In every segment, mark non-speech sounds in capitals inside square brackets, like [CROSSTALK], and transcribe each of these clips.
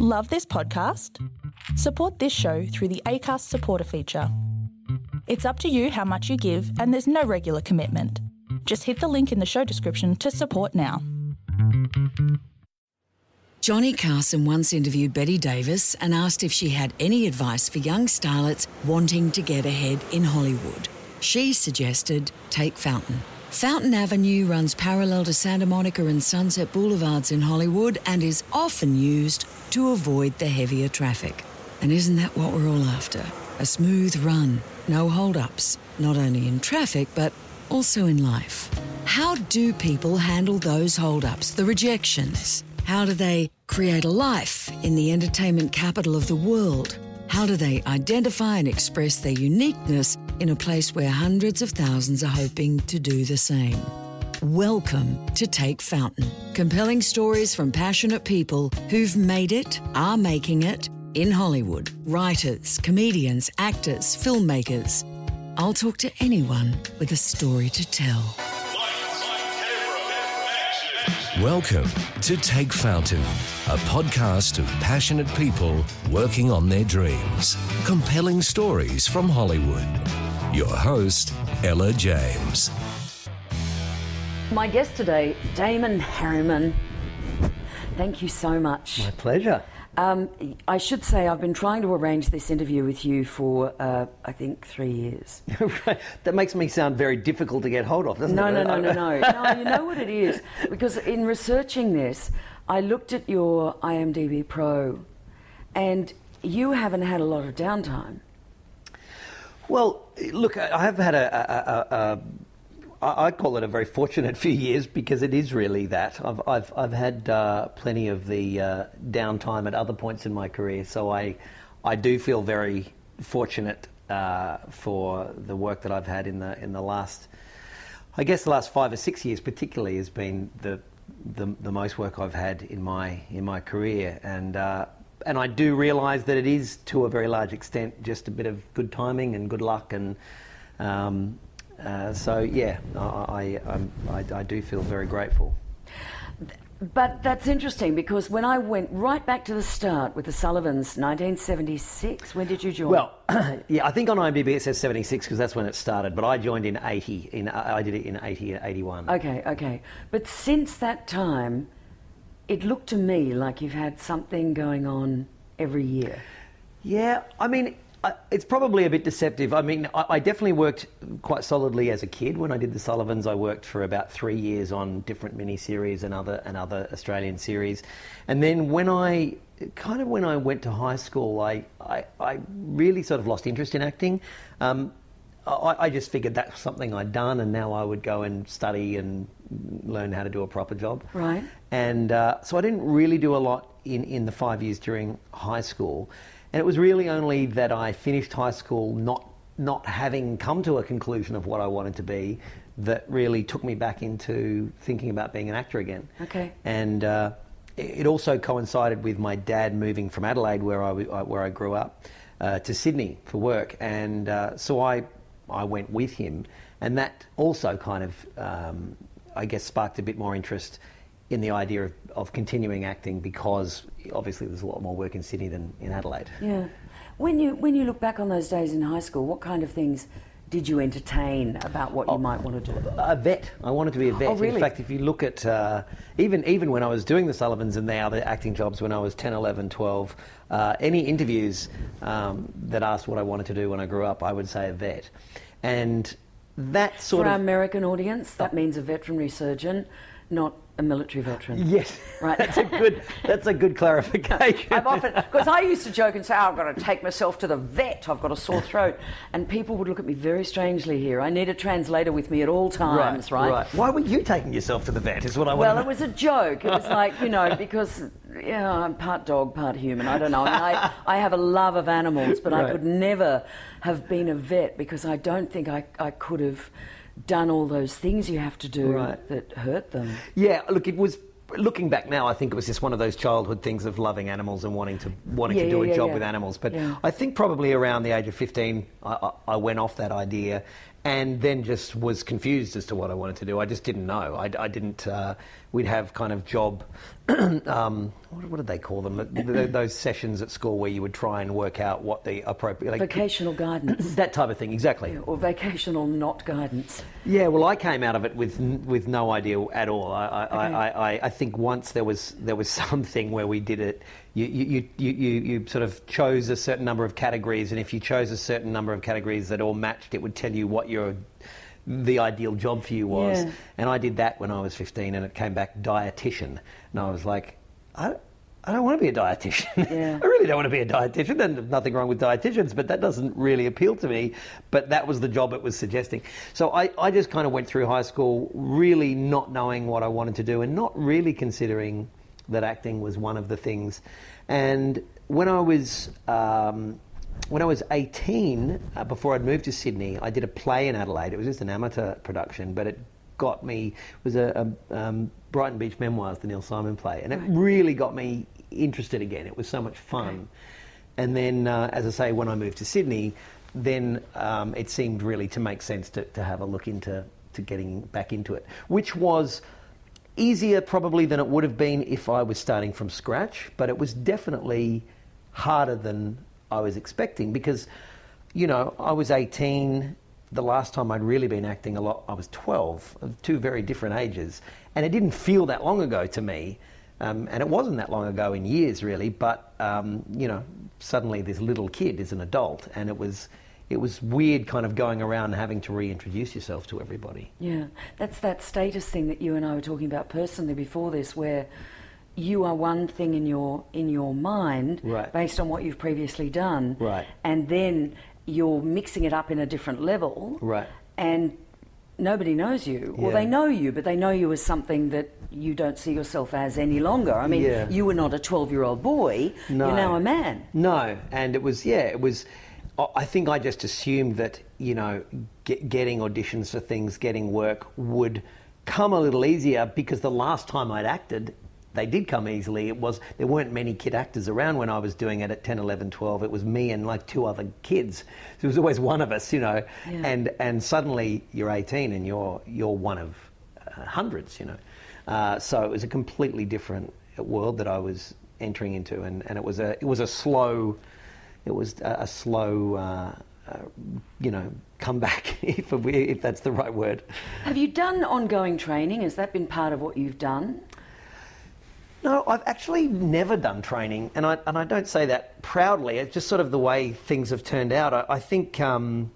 Love this podcast? Support this show through the ACAST supporter feature. It's up to you how much you give, and there's no regular commitment. Just hit the link in the show description to support now. Johnny Carson once interviewed Bette Davis and asked if she had any advice for young starlets wanting to get ahead in Hollywood. She suggested take Fountain. Fountain Avenue runs parallel to Santa Monica and Sunset Boulevards in Hollywood and is often used to avoid the heavier traffic. And isn't that what we're all after? A smooth run, no hold-ups, not only in traffic but also in life. How do people handle those hold-ups, the rejections? How do they create a life in the entertainment capital of the world? How do they identify and express their uniqueness in a place where hundreds of thousands are hoping to do the same? Welcome to Take Fountain. Compelling stories from passionate people who've made it, are making it in Hollywood. Writers, comedians, actors, filmmakers. I'll talk to anyone with a story to tell. Welcome to Take Fountain, a podcast of passionate people working on their dreams. Compelling stories from Hollywood. Your host, Ella James. My guest today, Damon Herriman. Thank you so much. My pleasure. Um, I should say I've been trying to arrange this interview with you for, uh, I think, three years. [LAUGHS] that makes me sound very difficult to get hold of, doesn't no, it? No, no, no, no, [LAUGHS] no. You know what it is? Because in researching this, I looked at your IMDb Pro, and you haven't had a lot of downtime. Well, look, I have had a, a, a, a I call it a very fortunate [LAUGHS] few years because it is really that. I've, I've, I've had uh, plenty of the uh, downtime at other points in my career, so I, I do feel very fortunate uh, for the work that I've had in the, in the last, I guess the last five or six years particularly has been the, the, the most work I've had in my, in my career. And, uh, and I do realise that it is to a very large extent just a bit of good timing and good luck and um, uh, so yeah, I, I, I, I, do feel very grateful. But that's interesting because when I went right back to the start with the Sullivans, 1976, when did you join? Well, [CLEARS THROAT] yeah, I think on IMDb it says 76 because that's when it started, but I joined in 80. In, I did it in 80, 81. Okay, okay. But since that time, it looked to me like you've had something going on every year. Yeah, I mean, it's probably a bit deceptive. I mean, I, I, definitely worked quite solidly as a kid. When I did the Sullivans, I worked for about three years on different miniseries and other and other Australian series. And then when I kind of when I went to high school, I I, I really sort of lost interest in acting. Um, I, I, just figured that's something I'd done, and now I would go and study and learn how to do a proper job. Right. And uh, so I didn't really do a lot in, in the five years during high school. And it was really only that I finished high school not not having come to a conclusion of what I wanted to be that really took me back into thinking about being an actor again. Okay. And uh, it also coincided with my dad moving from Adelaide, where I where I grew up, uh, to Sydney for work, and uh, so I I went with him, and that also kind of um, I guess sparked a bit more interest in the idea of, of continuing acting because obviously there's a lot more work in Sydney than in Adelaide. Yeah. When you when you look back on those days in high school, what kind of things did you entertain about what you oh, might want to do? A vet. I wanted to be a vet. Oh, really? In fact, if you look at uh, even even when I was doing the Sullivans and the other acting jobs when I was 10, 11, 12, uh, any interviews um, that asked what I wanted to do when I grew up, I would say a vet. And that sort For of. our American audience, that means a veterinary surgeon, not a military veteran. Yes, right. [LAUGHS] That's a good. That's a good clarification. I've often because I used to joke and say, oh, "I've got to take myself to the vet. I've got a sore [LAUGHS] throat," and people would look at me very strangely here. I need a translator with me at all times, right? Right. right. Why were you taking yourself to the vet? Is what I Well, it was a joke. It was like you know because yeah, I'm part dog, part human. I don't know. I, mean, I, [LAUGHS] I have a love of animals, but right. I could never have been a vet because I don't think I, I could have done all those things you have to do right. that hurt them. Yeah, look, it was looking back now, I think it was just one of those childhood things of loving animals and wanting to wanting yeah, to do yeah, a job yeah. with animals. But I think probably around the age of fifteen, I, I, went off that idea, and then just was confused as to what I wanted to do. I just didn't know. I, I didn't. Uh, we'd have kind of job. [CLEARS THROAT] um, what, what, did they call them? Those sessions at school where you would try and work out what the appropriate like, vocational guidance, [CLEARS THROAT] that type of thing, exactly, yeah, or vocational not guidance. Yeah, well, I came out of it with with no idea at all. I I, okay. I, I, I think once there was there was [LAUGHS] something where we did it you, you, you, you, you sort of chose a certain number of categories, and if you chose a certain number of categories that all matched, it would tell you what your the ideal job for you was. Yeah. And I did that when I was 15, and it came back dietitian, and I was like, I, I don't want to be a dietitian. [LAUGHS] Yeah. I really don't want to be a dietitian. And nothing wrong with dietitians, but that doesn't really appeal to me. But that was the job it was suggesting. So I, I just kind of went through high school really not knowing what I wanted to do and not really considering that acting was one of the things. And when I was um, when I was 18, uh, before I'd moved to Sydney, I did a play in Adelaide. It was just an amateur production, but it got me. It was a, a um, Brighton Beach Memoirs, the Neil Simon play, and it really got me interested again. It was so much fun. Okay. And then, uh, as I say, when I moved to Sydney, then um, it seemed really to make sense to, to have a look into to getting back into it, which was easier probably than it would have been if I was starting from scratch, but it was definitely harder than I was expecting because, you know, I was 18. The last time I'd really been acting a lot, I was 12, two very different ages. And it didn't feel that long ago to me. Um, and it wasn't that long ago in years, really, but, um, you know, suddenly this little kid is an adult. And it was, it was weird kind of going around and having to reintroduce yourself to everybody. Yeah, that's that status thing that you and I were talking about personally before this, where you are one thing in your in your mind right. based on what you've previously done, right. and then you're mixing it up in a different level, right. and nobody knows you, yeah. or they know you, but they know you as something that you don't see yourself as any longer. I mean, yeah. you were not a 12 year old boy, no. you're now a man. No, and it was, yeah, it was I think I just assumed that you know get, getting auditions for things, getting work would come a little easier because the last time I'd acted, they did come easily. It was there weren't many kid actors around when I was doing it at 10, 11, 12. It was me and like two other kids. So it was always one of us, you know. Yeah. And and suddenly you're 18 and you're you're one of uh, hundreds, you know. Uh, so it was a completely different world that I was entering into, and, and it was a it was a slow it was a, a slow, uh, uh, you know, comeback, [LAUGHS] if, if that's the right word. Have you done ongoing training? Has that been part of what you've done? No, I've actually never done training, and I and I don't say that proudly. It's just sort of the way things have turned out. I, I think um,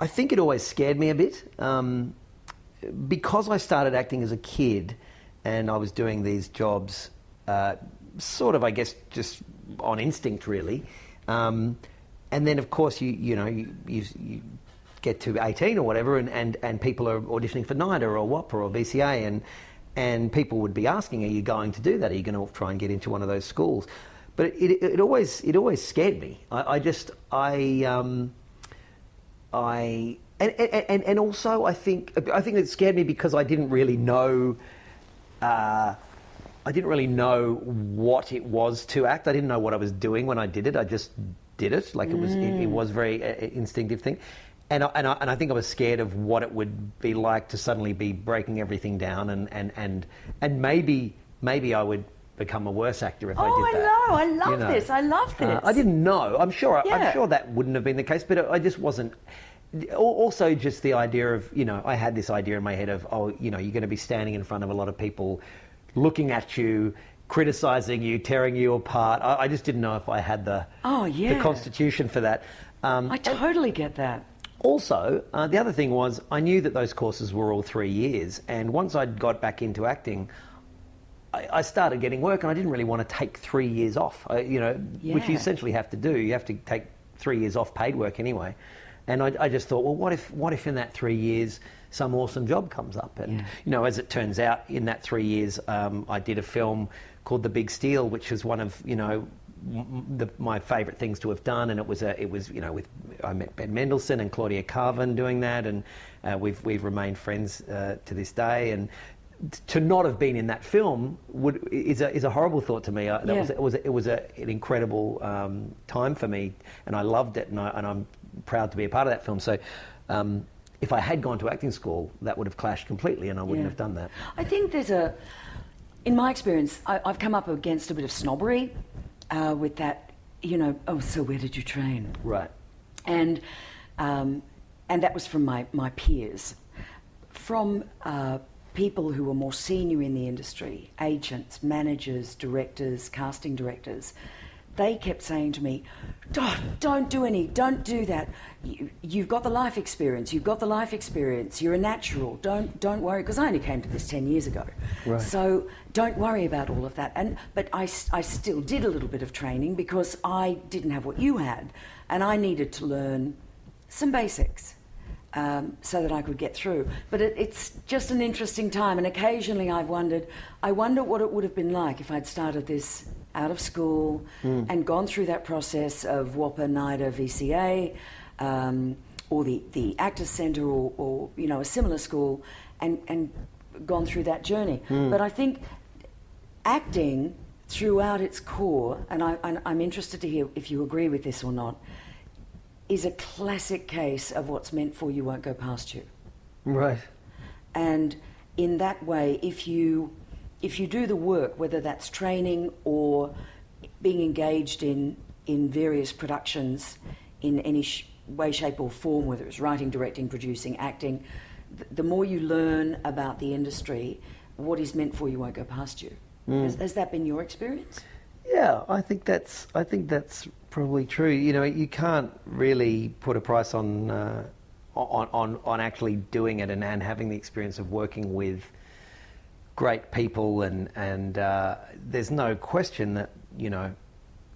I think it always scared me a bit um, because I started acting as a kid, and I was doing these jobs, uh, sort of, I guess, just on instinct, really. Um, and then, of course, you you know you, you, you, get to 18 or whatever, and, and, and people are auditioning for NIDA or WAAPA or VCA, and and people would be asking, "Are you going to do that? Are you going to try and get into one of those schools?" But it, it, it always it always scared me. I, I just I um, I and, and and also I think I think it scared me because I didn't really know. Uh, I didn't really know what it was to act. I didn't know what I was doing when I did it. I just did it. Like it was, mm. it, it, was very uh, instinctive thing. And I, and, I, and I think I was scared of what it would be like to suddenly be breaking everything down and, and, and, and maybe, maybe I would become a worse actor if oh, I did that. Oh, I know. I love you know. this. I love this. Uh, I didn't know. I'm sure. Yeah. I'm sure that wouldn't have been the case, but I just wasn't. Also, just the idea of you know, I had this idea in my head of oh, you know, you're going to be standing in front of a lot of people looking at you, criticizing you, tearing you apart. I, I just didn't know if I had the oh yeah the constitution for that. Um, I totally get that. Also, uh, the other thing was I knew that those courses were all three years, and once I'd got back into acting, I, I started getting work, and I didn't really want to take three years off. Uh, you know, yeah. which you essentially have to do. You have to take three years off paid work anyway. And I, I, just thought, well, what if, what if in that three years some awesome job comes up? And yeah. you know, as it turns out, in that three years, um, I did a film called The Big Steal, which was one of you know the, my favourite things to have done, and it was a, it was you know with I met Ben Mendelsohn and Claudia Karvan doing that, and uh, we've we've remained friends uh, to this day, and to not have been in that film would is a is a horrible thought to me. That yeah. was it was it was a, an incredible um, time for me, and I loved it, and, I, and I'm proud to be a part of that film. So. Um, if I had gone to acting school, that would have clashed completely, and I wouldn't Yeah. have done that. I think there's a, in my experience, I, I've come up against a bit of snobbery uh, with that, you know, oh, so where did you train? Right. And, um, and that was from my, my peers. From uh, people who were more senior in the industry, agents, managers, directors, casting directors, they kept saying to me, don't, don't do any, don't do that. You, you've got the life experience, you've got the life experience, you're a natural, don't, don't worry, because I only came to this 10 years ago. Right. So don't worry about all of that. And, but I, I still did a little bit of training because I didn't have what you had, and I needed to learn some basics um, so that I could get through. But it, it's just an interesting time, and occasionally I've wondered, I wonder what it would have been like if I'd started this out of school and gone through that process of WAAPA, NIDA, VCA, um, or the, the Actors Centre, or, or you know a similar school, and, and gone through that journey. But I think acting throughout its core, and I, and I'm interested to hear if you agree with this or not, is a classic case of what's meant for you won't go past you. Right. And in that way, if you if you do the work, whether that's training or being engaged in in various productions in any sh- way, shape, or form, whether it's writing, directing, producing, acting, th- the more you learn about the industry, what is meant for you won't go past you. Has, has that been your experience? Yeah, I think that's I think that's probably true. You know, you can't really put a price on uh, on, on on actually doing it and, and having the experience of working with great people and and uh, there's no question that you know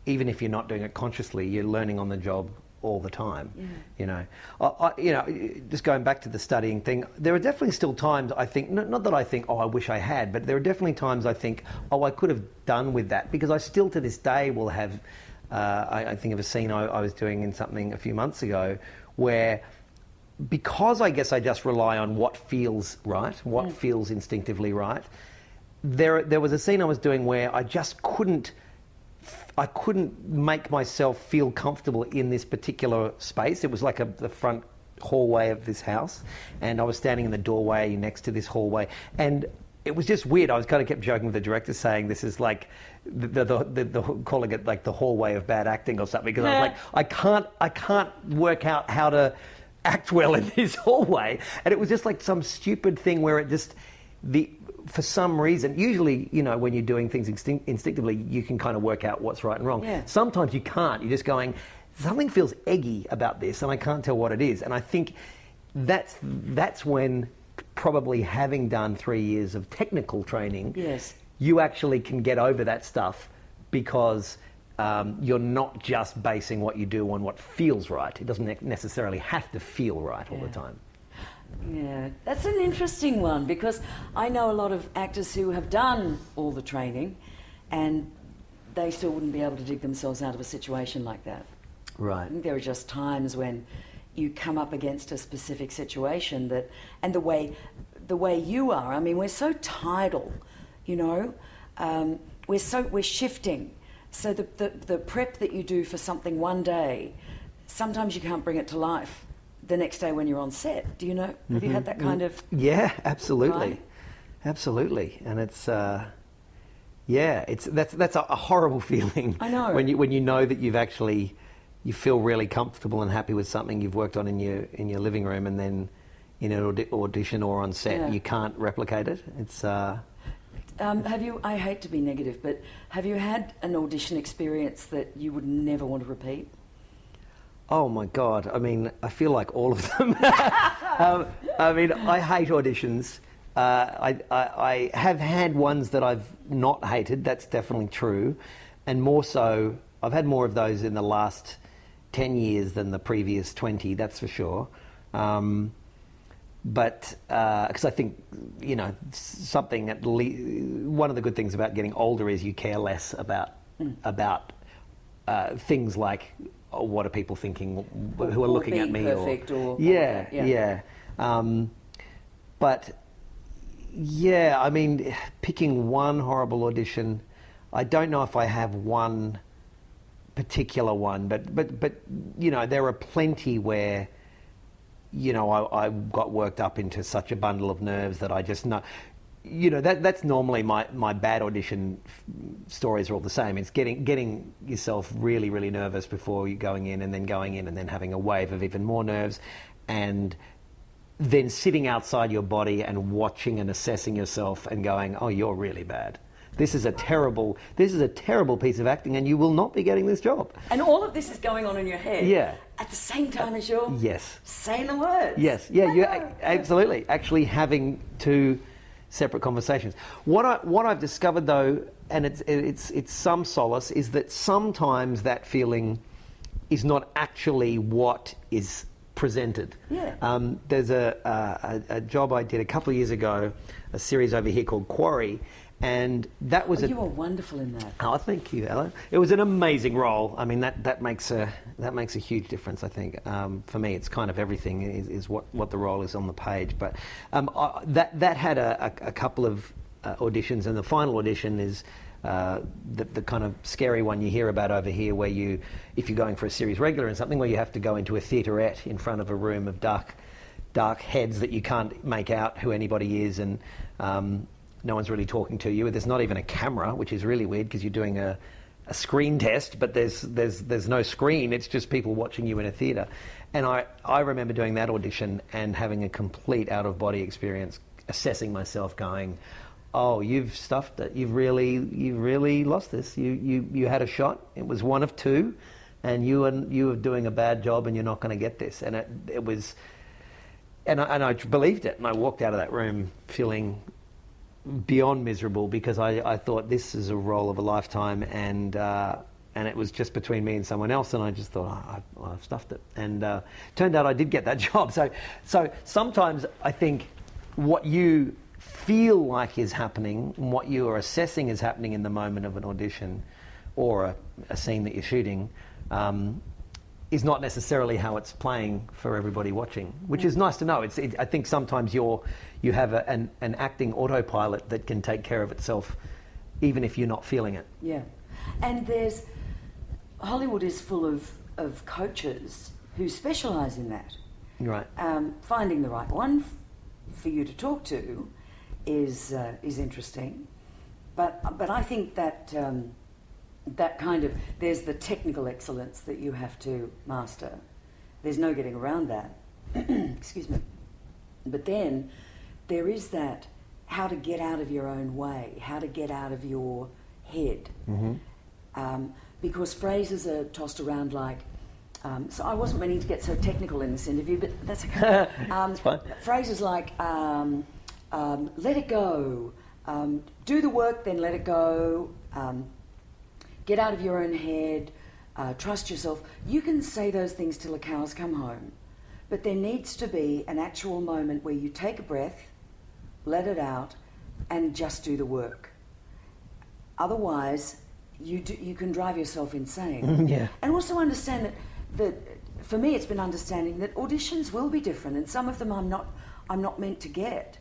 even if you're not doing it consciously, you're learning on the job all the time. You know, I, I, you know, just going back to the studying thing, there are definitely still times I think, not, not that I think, oh, I wish I had, but there are definitely times I think, oh, I could have done with that because I still to this day will have. Uh, I, I think of a scene I, I was doing in something a few months ago where because I guess I just rely on what feels right, what mm. feels instinctively right. There, there was a scene I was doing where I just couldn't, I couldn't make myself feel comfortable in this particular space. It was like a, the front hallway of this house, and I was standing in the doorway next to this hallway, and it was just weird. I was kind of kept joking with the director, saying this is like the the, the, the calling it like the hallway of bad acting or something. Because I was like, I can't I can't work out how to act well in this hallway, [LAUGHS] and it was just like some stupid thing where it just the for some reason. Usually, you know, when you're doing things instinct, instinctively, you can kind of work out what's right and wrong. Yeah. Sometimes you can't. You're just going. Something feels eggy about this, and I can't tell what it is. And I think that's that's when probably having done three years of technical training, Yes. you actually can get over that stuff because um, you're not just basing what you do on what feels right. It doesn't necessarily have to feel right all the time. Yeah, that's an interesting one because I know a lot of actors who have done all the training and they still wouldn't be able to dig themselves out of a situation like that. I Right. think there are just times when you come up against a specific situation that, and the way, the way you are. I mean, we're so tidal, you know. Um, we're so we're shifting. So the, the the prep that you do for something one day, sometimes you can't bring it to life the next day when you're on set. Do you know? Have you had that kind of? Yeah, absolutely, Right. absolutely, and it's uh, yeah, it's that's that's a, horrible [LAUGHS] feeling. I know. when you when you know that you've actually you feel really comfortable and happy with something you've worked on in your in your living room, and then in an audi- audition or on set Yeah. you can't replicate it. It's uh, Um, have you? I hate to be negative, but have you had an audition experience that you would never want to repeat? Oh my god! I mean, I feel like all of them. [LAUGHS] um, I mean, I hate auditions. Uh, I, I, I have had ones that I've not hated. That's definitely true, and more so, I've had more of those in the last ten years than the previous twenty. That's for sure. Um, but because I think you know something at le- one of the good things about getting older is you care less about about uh, things like oh, what are people thinking who are or looking at me perfect or- yeah yeah. yeah, Um, but yeah I mean picking one horrible audition I don't know if I have one particular one but but but you know there are plenty where you know, I, I got worked up into such a bundle of nerves that I just know. You know that that's normally my, my bad audition f- stories are all the same. It's getting getting yourself really really nervous before you going in, and then going in, and then having a wave of even more nerves, and then sitting outside your body and watching and assessing yourself and going, oh, you're really bad. This is a terrible. This is a terrible piece of acting, and you will not be getting this job. And all of this is going on in your head. Yeah. At the same time as you're Yes. saying the words. Yes, yeah, you absolutely actually having two separate conversations. What I what I've discovered though, and it's it's it's some solace, is that sometimes that feeling is not actually what is presented. Yeah. Um, there's a, a a job I did a couple of years ago, a series over here called Quarry. And that was Oh, a, you were wonderful in that. Oh, thank you, Ella. It was an amazing role. I mean, that, that makes a that makes a huge difference. I think um, for me, it's kind of everything is, is what, what the role is on the page. But um, I, that that had a, a, a couple of uh, auditions, and the final audition is. Uh, the, the kind of scary one you hear about over here, where you, if you're going for a series regular and something, where you have to go into a theaterette in front of a room of dark, dark heads that you can't make out who anybody is, and um, no one's really talking to you. There's not even a camera, which is really weird because you're doing a, a screen test, but there's, there's, there's no screen. It's just people watching you in a theatre. And I, I remember doing that audition and having a complete out of body experience, assessing myself, going, "Oh, you've stuffed it. You've really, you've really lost this. You, you, you had a shot. It was one of two, and you and you were doing a bad job, and you're not going to get this." And it, it was, and I, and I believed it, and I walked out of that room feeling beyond miserable because I, I thought this is a role of a lifetime and uh, and it was just between me and someone else and I just thought oh, I, I've stuffed it. And uh, turned out I did get that [LAUGHS] job. So so sometimes I think what you feel like is happening and what you are assessing is happening in the moment of an audition or a, a scene that you're shooting um, is not necessarily how it's playing for everybody watching, which is nice to know. It's, it, I think sometimes you're, you have a, an, an acting autopilot that can take care of itself even if you're not feeling it. Yeah. And there's Hollywood is full of, of coaches who specialise in that. Right. Um, finding the right one f- for you to talk to is uh, is interesting, but but I think that um, that kind of there's the technical excellence that you have to master. There's no getting around that. [CLEARS THROAT] Excuse me. But then there is that how to get out of your own way, how to get out of your head. Um, because phrases are tossed around like, um, so I wasn't meaning to get so technical in this interview, but that's okay. [LAUGHS] Um, fine. Phrases like, um, um, let it go, um, do the work, then let it go, um, get out of your own head, uh, trust yourself. You can say those things till the cows come home, but there needs to be an actual moment where you take a breath, let it out, and just do the work. Otherwise, you, do, you can drive yourself insane. [LAUGHS] Yeah. And also understand that, that, for me, it's been understanding that auditions will be different, and some of them I'm not, I'm not meant to get.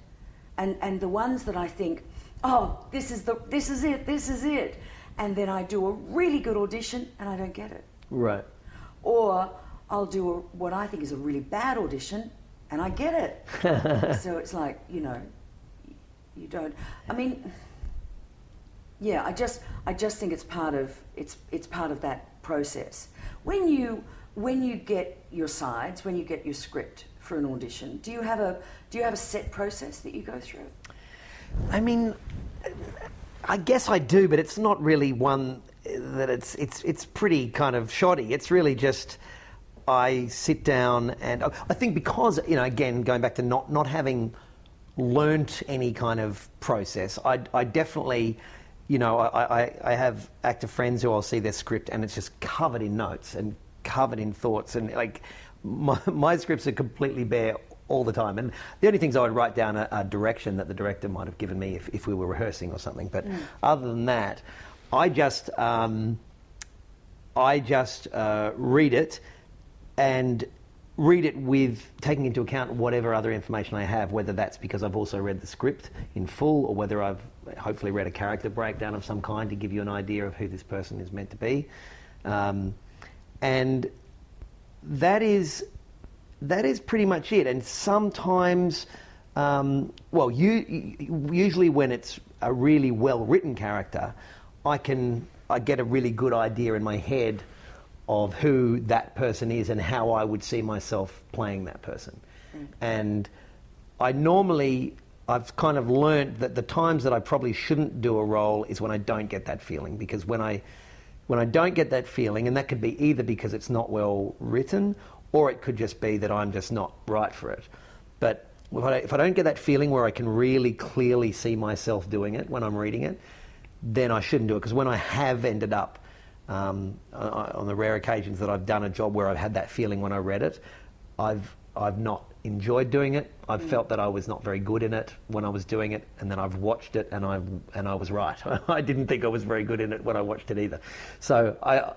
And, and the ones that I think, oh, this is, the, this is it, this is it, and then I do a really good audition and I don't get it. Right. Or I'll do a, what I think is a really bad audition and I get it. [LAUGHS] so it's like, you know, you don't. I mean, yeah, I just, I just think it's part of, it's, it's part of that process. When you, when you get your sides, when you get your script for an audition, do you have a, do you have a set process that you go through? I mean, I guess I do, but it's not really one that it's it's it's pretty kind of shoddy. It's really just I sit down and I think because you know again going back to not not having learnt any kind of process, I I definitely. You know, I, I, I have actor friends who I'll see their script and it's just covered in notes and covered in thoughts and like my, [LAUGHS] my scripts are completely bare all the time. And the only things I would write down are, are direction that the director might have given me if, if we were rehearsing or something. But other than that, I just um, I just uh, read it and read it with taking into account whatever other information I have, whether that's because I've also read the script in full or whether I've hopefully read a character breakdown of some kind to give you an idea of who this person is meant to be. Um, and that is that is pretty much it. And sometimes, um, well, you, usually when it's a really well written character, I can I get a really good idea in my head of who that person is and how I would see myself playing that person. Mm. And I normally I've kind of learned that the times that I probably shouldn't do a role is when I don't get that feeling because when I when I don't get that feeling and that could be either because it's not well written or it could just be that I'm just not right for it. But if I, if I don't get that feeling where I can really clearly see myself doing it when I'm reading it, then I shouldn't do it because when I have ended up um, on the rare occasions that I've done a job where I've had that feeling when I read it, I've I've not enjoyed doing it. I've mm. felt that I was not very good in it when I was doing it, and then I've watched it and I and I was right. [LAUGHS] I didn't think I was very good in it when I watched it either. So I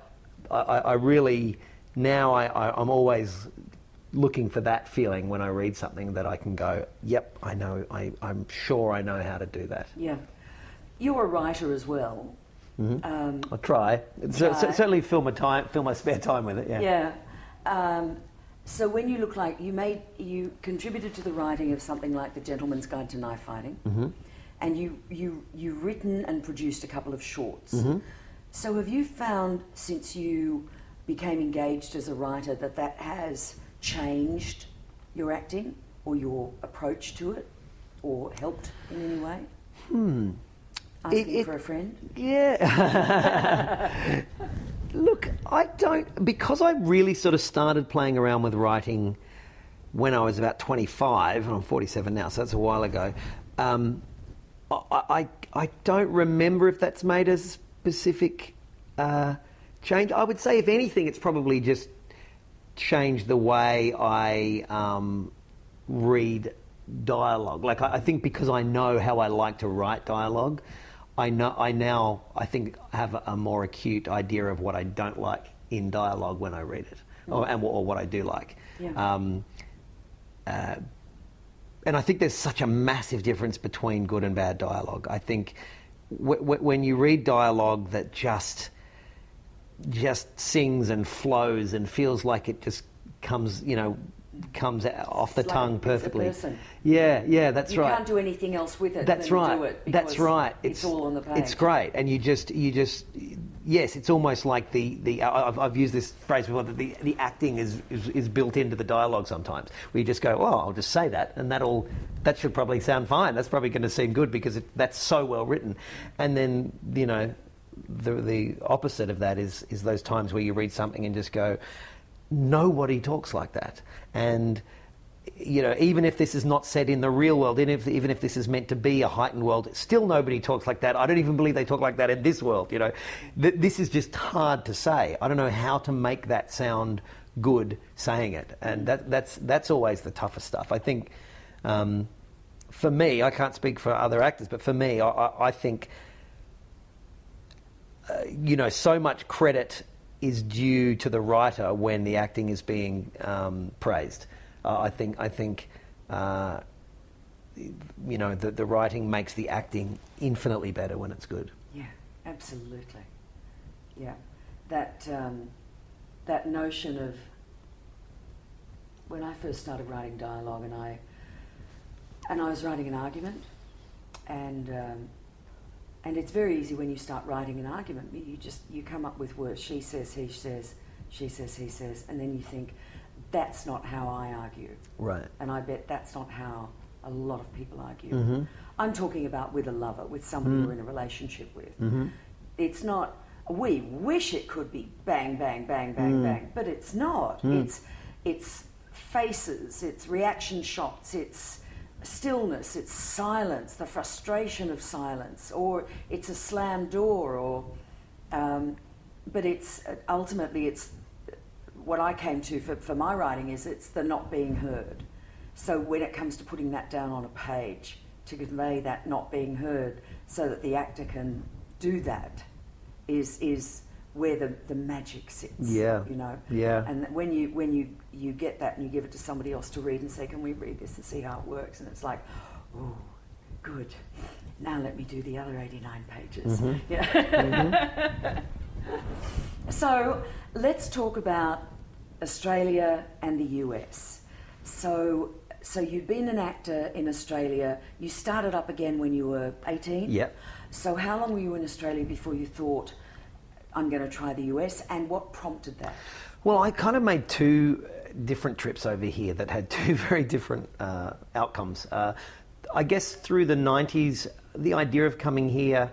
I, I really now I, I, I'm always looking for that feeling when I read something that I can go, yep, I know, I, I'm sure I know how to do that. Yeah. You're a writer as well. Mm-hmm. Um, I try. try. certainly fill my time, fill my spare time with it. Yeah. Yeah. Um, so when you look like you made, you contributed to the writing of something like The Gentleman's Guide to Knife Fighting, mm-hmm. and you you you written and produced a couple of shorts. Mm-hmm. So have you found since you became engaged as a writer that that has changed your acting or your approach to it, or helped in any way? Hmm. Asking it, it, for a friend? Yeah. [LAUGHS] [LAUGHS] Look, I don't, because I really sort of started playing around with writing when I was about 25, and I'm 47 now, so that's a while ago. Um, I, I, I, don't remember if that's made a specific uh, change. I would say, if anything, it's probably just changed the way I um, read dialogue. Like, I, I think because I know how I like to write dialogue, I know I now I think have a, more acute idea of what I don't like in dialogue when I read it, mm. or, and or what I do like. Yeah. Um, uh, and I think there's such a massive difference between good and bad dialogue. I think w- w- when you read dialogue that just just sings and flows and feels like it just comes, you know, comes off the like tongue perfectly. Yeah, yeah, that's you right. You can't do anything else with it. That's right. that's right. It's, it's, all on the page. It's great, and you just you just yes, it's almost like the the I've, I've used this phrase before that the the acting is, is, is built into the dialogue sometimes. Where you just go, oh, I'll just say that, and that'll that should probably sound fine. That's probably going to seem good because it, that's so well written, and then you know. The, the opposite of that is, is those times where you read something and just go, nobody talks like that. And you know, even if this is not set in the real world, even if, even if this is meant to be a heightened world, still nobody talks like that. I don't even believe they talk like that in this world. You know, Th- this is just hard to say. I don't know how to make that sound good saying it, and that, that's that's always the toughest stuff. I think, um, for me, I can't speak for other actors, but for me, I, I, I think, uh, you know, so much credit is due to the writer when the acting is being um, praised. Uh, I think I think uh, you know the, the writing makes the acting infinitely better when it's good. Yeah, absolutely. Yeah, that um, that notion of when I first started writing dialogue and I and I was writing an argument and um, and it's very easy when you start writing an argument. You just you come up with words. She says, he says, she says, he says, and then you think, that's not how I argue. Right. And I bet that's not how a lot of people argue. Mm-hmm. I'm talking about with a lover, with someone mm. you're in a relationship with. Mm-hmm. It's not. We wish it could be bang, bang, bang, bang, mm. bang, but it's not. Mm. It's it's faces, it's reaction shots, it's stillness, it's silence, the frustration of silence, or it's a slammed door, or um, but it's ultimately it's what I came to for, for my writing is it's the not being heard. So when it comes to putting that down on a page to convey that not being heard, so that the actor can do that, is is where the, the magic sits. Yeah. You know. Yeah. And when you when you you get that and you give it to somebody else to read and say, "Can we read this and see how it works?" And it's like, "Oh, good. Now let me do the other eighty-nine pages." Mm-hmm. [LAUGHS] Yeah. Mm-hmm. so let's talk about Australia and the US. So, so you'd been an actor in Australia. You started up again when you were 18? Yep. So how long were you in Australia before you thought, I'm going to try the US? And what prompted that? Well, I kind of made two different trips over here that had [LAUGHS] two very different uh, outcomes. Uh, I guess through the 90s, the idea of coming here,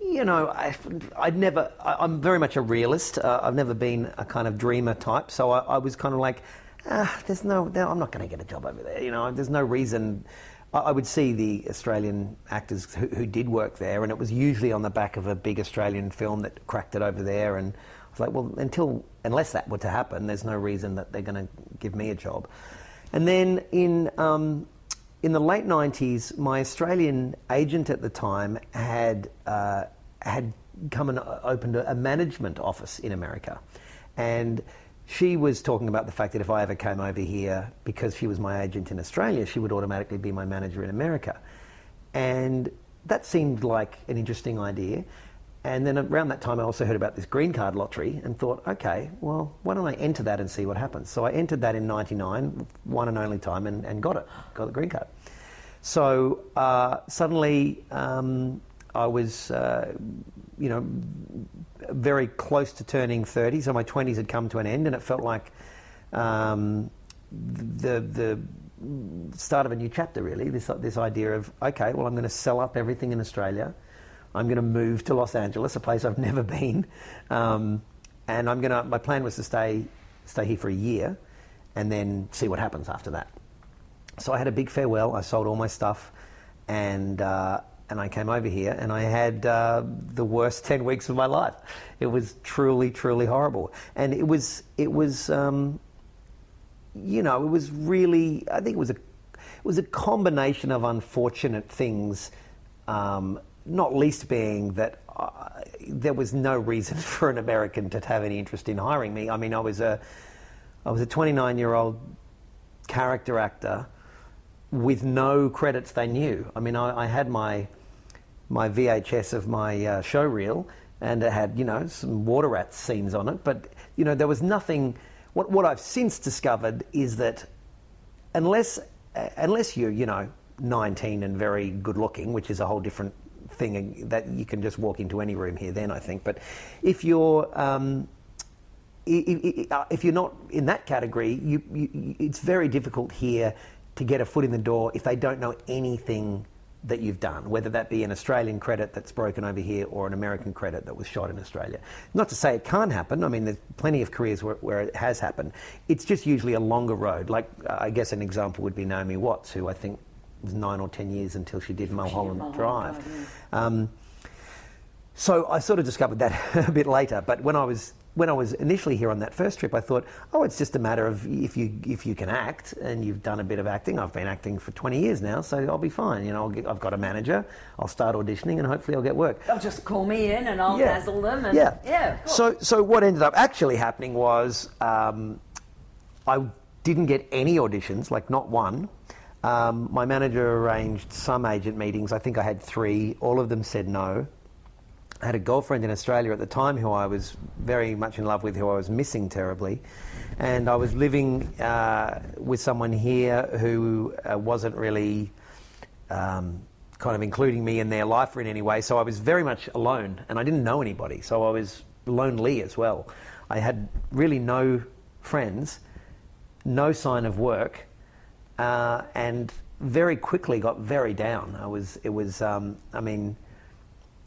you know, I, I'd never, I, am very much a realist. Uh, I've never been a kind of dreamer type. So I, I was kind of like, ah, there's no I'm not going to get a job over there. You know, there's no reason. I, would see the Australian actors who, who, did work there, and it was usually on the back of a big Australian film that cracked it over there. And I was like, well, until, unless that were to happen, there's no reason that they're going to give me a job. And then in, um, in the late 90s, my Australian agent at the time had, uh, had come and opened a, a, management office in America. And she was talking about the fact that if I ever came over here, because she was my agent in Australia, she would automatically be my manager in America. And that seemed like an interesting idea. And then around that time, I also heard about this green card lottery and thought, okay, well, why don't I enter that and see what happens? So I entered that in 99, one and only time, and, and got it, got the green card. So uh, suddenly um, I was, uh, you know, very close to turning 30, so my 20s had come to an end, and it felt like um, the, the start of a new chapter, really. This, this idea of, okay, well, I'm going to sell up everything in Australia I'm going to move to Los Angeles, a place I've [LAUGHS] never been, um, and I'm going to. My plan was to stay stay here for a year, and then see what happens after that. So I had a big farewell. I sold all my stuff, and uh, and I came over here, and I had uh, the worst ten weeks of my life. It was truly, truly horrible, and it was it was. Um, you know, it was really. I think it was a it was a combination of unfortunate things um, not least being that uh, there was no reason [LAUGHS] for an American to have any interest in hiring me. I mean, I was a, I was a 29 year old character actor with no credits they knew. I mean, I, I had my, my VHS of my uh, show reel and it had, you know, some water rat scenes on it, but, you know, there was nothing. What, what I've since discovered is that unless, uh, unless you're, you know, 19 and very good looking, which is a whole different thing that you can just walk into any room here then, I think. But if you're. Um, if you're not in that category, you, you, it's very difficult here to get a foot in the door if they don't know anything that you've done, whether that be an Australian credit that's broken over here or an American credit that was shot in Australia. Not to say it can't happen. I mean, there's plenty of careers where, where it has happened. It's just usually a longer road. Like, I guess an example would be Naomi Watts, who I think was nine or ten years until she did Mulholland, Mulholland Drive. Drive yeah. um, so I sort of discovered that [LAUGHS] a bit later. But when I was when I was initially here on that first trip, I thought, oh, it's just a matter of if you if you can act and you've done a bit of acting. I've been acting for 20 years now, so I'll be fine. You know, i have got a manager. I'll start auditioning, and hopefully I'll get work. They'll just call me in, and I'll yeah. dazzle them. And, yeah, yeah. So so what ended up actually happening was um, I didn't get any auditions, like not one. Um, my manager arranged some agent meetings. I think I had three. All of them said no. I had a girlfriend in Australia at the time who I was very much in love with, who I was missing terribly. And I was living uh, with someone here who uh, wasn't really um, kind of including me in their life or in any way. So I was very much alone and I didn't know anybody. So I was lonely as well. I had really no friends, no sign of work uh, and very quickly got very down. I was, it was, um, I mean,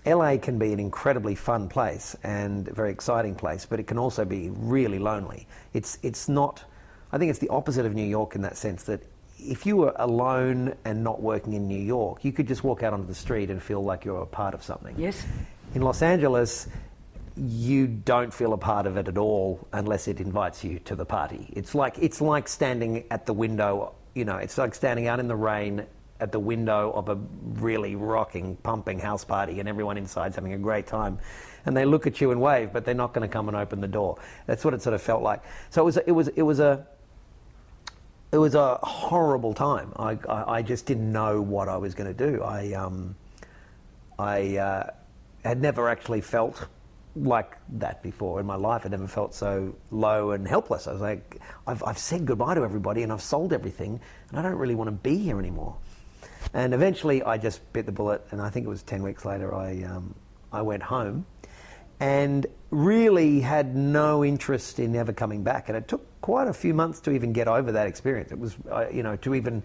LA can be an incredibly fun place and a very exciting place, but it can also be really lonely. It's, it's not, I think it's the opposite of New York in that sense that if you were alone and not working in New York, you could just walk out onto the street and feel like you're a part of something. Yes. In Los Angeles, you don't feel a part of it at all unless it invites you to the party. It's like it's like standing at the window you know, it's like standing out in the rain at the window of a really rocking, pumping house party, and everyone inside's having a great time. And they look at you and wave, but they're not going to come and open the door. That's what it sort of felt like. So it was, it was, it was a, it was a horrible time. I, I, I just didn't know what I was going to do. I, um, I uh, had never actually felt like that before in my life. I never felt so low and helpless. I was like, I've, I've said goodbye to everybody and I've sold everything, and I don't really want to be here anymore. And eventually, I just bit the bullet, and I think it was ten weeks later, I um, I went home, and really had no interest in ever coming back. And it took quite a few months to even get over that experience. It was, you know, to even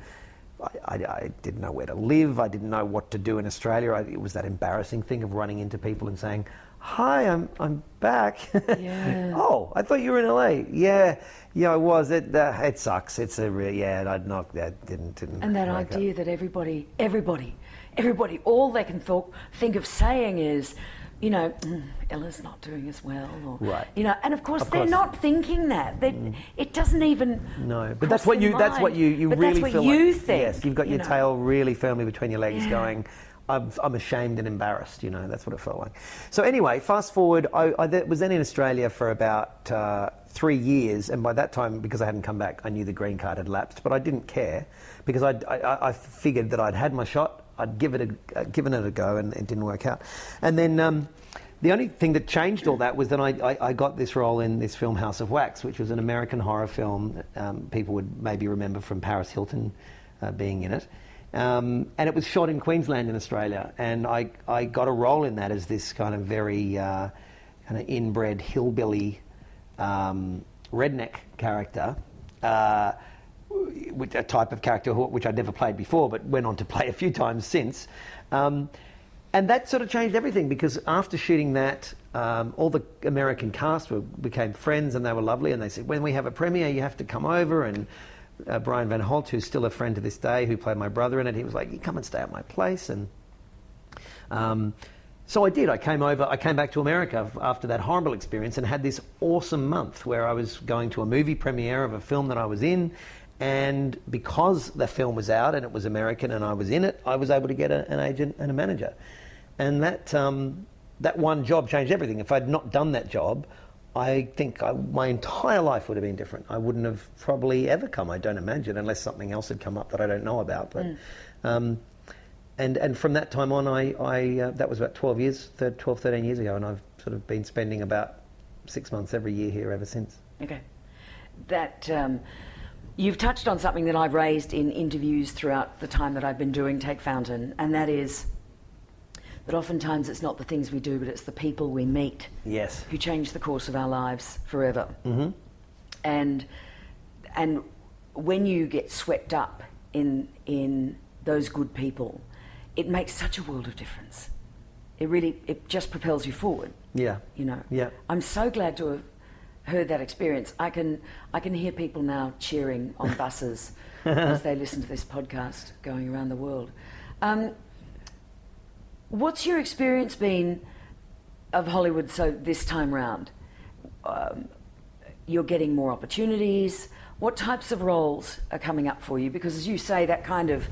I, I, didn't know where to live. I didn't know what to do in Australia. I, it was that embarrassing thing of running into people and saying, "Hi, I'm I'm back." Yeah. [LAUGHS] oh, I thought you were in LA. Yeah, yeah, I was. It uh, it sucks. It's a re- yeah. I'd not that didn't didn't. And that idea that everybody, everybody, everybody, all they can th- think of saying is, you know, "Mm, Ella's not doing as well, or Right. you know, and of course Of they're not thinking that. They, It doesn't even. No, but that's what you. That's what you. You But really that's what feel you like. think. Yes, you've got you your know. tail really firmly between your legs, Yeah. going. I'm, I'm ashamed and embarrassed. You know, that's what it felt like. So anyway, fast forward. I, I was then in Australia for about uh, three years, and by that time, because I hadn't come back, I knew the green card had lapsed, but I didn't care because I'd, I, I, figured that I'd had my shot. I'd give it a, uh, given it a go, and it didn't work out. And then. Um, the only thing that changed all that was that I, I, I got this role in this film House of Wax, which was an American horror film. Um, people would maybe remember from Paris Hilton uh, being in it. Um, and it was shot in Queensland in Australia. And I, I got a role in that as this kind of very uh, kind of inbred hillbilly um, redneck character. Uh, which a type of character which I'd never played before, but went on to play a few times since. Um, and that sort of changed everything because after shooting that, um, all the American cast were, became friends and they were lovely. And they said, when we have a premiere, you have to come over. And uh, Brian Van Holt, who's still a friend to this day, who played my brother in it, he was like, you come and stay at my place. And um, so I did. I came over. I came back to America after that horrible experience and had this awesome month where I was going to a movie premiere of a film that I was in, and because the film was out and it was American and I was in it, I was able to get a, an agent and a manager, and that um, that one job changed everything. If I'd not done that job. I think I, my entire life would have been different. I wouldn't have probably ever come. I don't imagine, unless something else had come up that I don't know about. But um, and and from that time on, I, I uh, that was about 12 years, thir 12, 13 years ago, and I've sort of been spending about six months every year here ever since. Okay. That um, you've touched on something that I've raised in interviews throughout the time that I've been doing Take Fountain, and that is that oftentimes it's not the things we do, but it's the people we meet Yes. who change the course of our lives forever. Mm-hmm. And and when you get swept up in in those good people, it makes such a world of difference. It really it just propels you forward. Yeah. You know. Yeah. I'm so glad to have heard that experience. I can I can hear people now cheering on buses [LAUGHS] as they listen to this podcast going around the world. Um, what's your experience been of Hollywood so this time round? Um, you're getting more opportunities. What types of roles are coming up for you? Because as you say, that kind of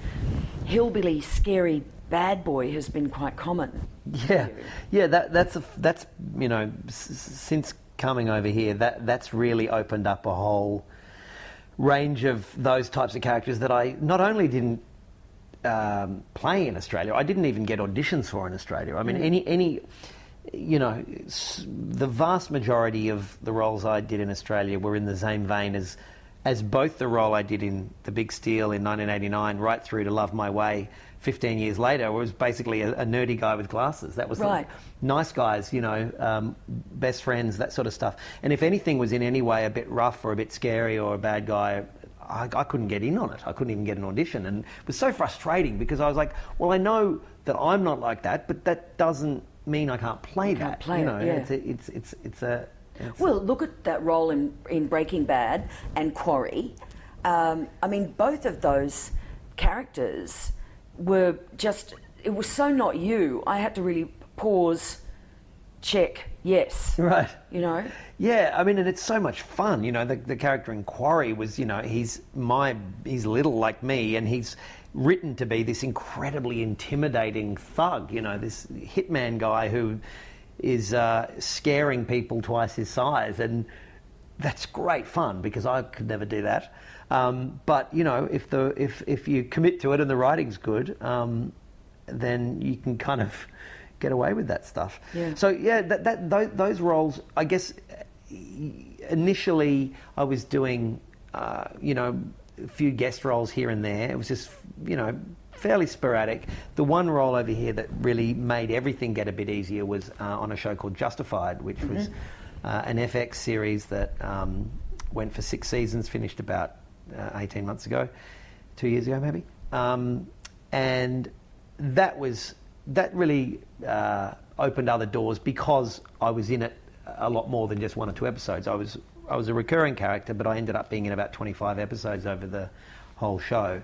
hillbilly, scary bad boy has been quite common. Yeah, yeah. That, that's a, that's you know s- since coming over here, that that's really opened up a whole range of those types of characters that I not only didn't um, play in Australia, I didn't even get auditions for in Australia. I mean, any any you know, the vast majority of the roles I did in Australia were in the same vein as as both the role I did in The Big Steal in 1989, right through to Love My Way 15 years later, was basically a, a nerdy guy with glasses. That was the Right. nice guys, you know, um, best friends, that sort of stuff. And if anything was in any way a bit rough or a bit scary or a bad guy, I, I couldn't get in on it. I couldn't even get an audition. And it was so frustrating because I was like, well, I know that I'm not like that, but that doesn't mean I can't play can't that. play you it, know, yeah. it's, a, it's, it's, it's a. It's Well, look at that role in, in Breaking Bad and Quarry. Um, I mean, both of those characters were just, it was so not you. I had to really pause, check, yes. Right. You know? Yeah, I mean, and it's so much fun. You know, the, the character in Quarry was, you know, he's my, he's little like me, and he's written to be this incredibly intimidating thug. You know, this hitman guy who is uh, scaring people twice his size, and that's great fun because I could never do that. Um, but you know, if the if if you commit to it and the writing's good, um, then you can kind of get away with that stuff. Yeah. So yeah, that, that those, those roles, I guess, initially I was doing, uh, you know, a few guest roles here and there. It was just, you know, fairly sporadic. The one role over here that really made everything get a bit easier was uh, on a show called Justified, which was uh, an FX series that um, went for six seasons, finished about uh, 18 months ago, two years ago maybe. Um, and that was that really uh, opened other doors because I was in it a lot more than just one or two episodes. I was I was a recurring character, but I ended up being in about 25 episodes over the whole show,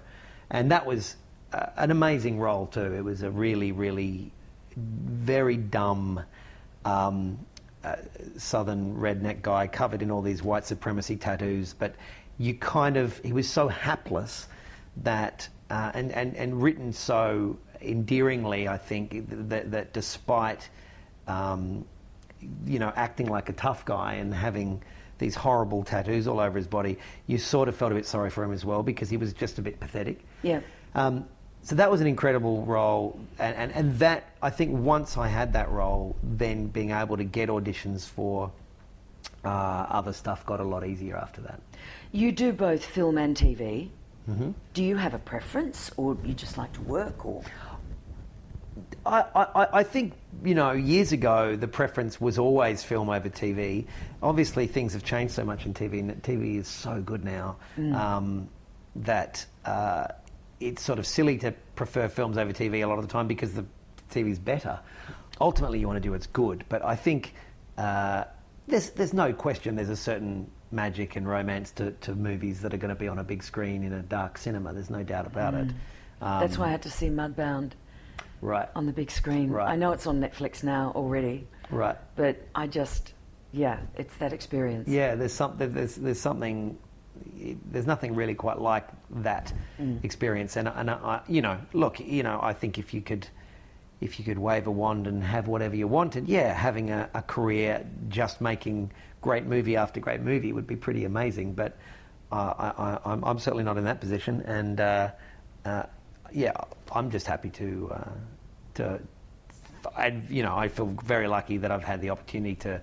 and that was uh, an amazing role too. It was a really really very dumb. Um, uh, southern redneck guy covered in all these white supremacy tattoos, but you kind of he was so hapless that uh, and, and and written so endearingly, I think that, that despite um, you know acting like a tough guy and having these horrible tattoos all over his body, you sort of felt a bit sorry for him as well because he was just a bit pathetic. Yeah. Um, so that was an incredible role, and, and, and that I think once I had that role, then being able to get auditions for uh, other stuff got a lot easier after that. You do both film and TV. Mm-hmm. Do you have a preference, or you just like to work, or? I, I, I think, you know, years ago the preference was always film over TV. Obviously, things have changed so much in TV, and TV is so good now um, that uh, it's sort of silly to prefer films over TV a lot of the time because the TV is better. Ultimately, you want to do what's good, but I think uh, there's, there's no question there's a certain magic and romance to, to movies that are going to be on a big screen in a dark cinema. There's no doubt about it. Um, That's why I had to see Mudbound Right. on the big screen. Right. I know it's on Netflix now already, Right. but I just, yeah, it's that experience. Yeah, there's something. There's there's something. There's nothing really quite like that experience, and and I, you know, look, you know, I think if you could, if you could wave a wand and have whatever you wanted, yeah, having a, a career just making great movie after great movie would be pretty amazing. But uh, I, I, I'm, I'm certainly not in that position, and uh, uh, yeah, I'm just happy to uh, to. I, you know, I feel very lucky that I've had the opportunity to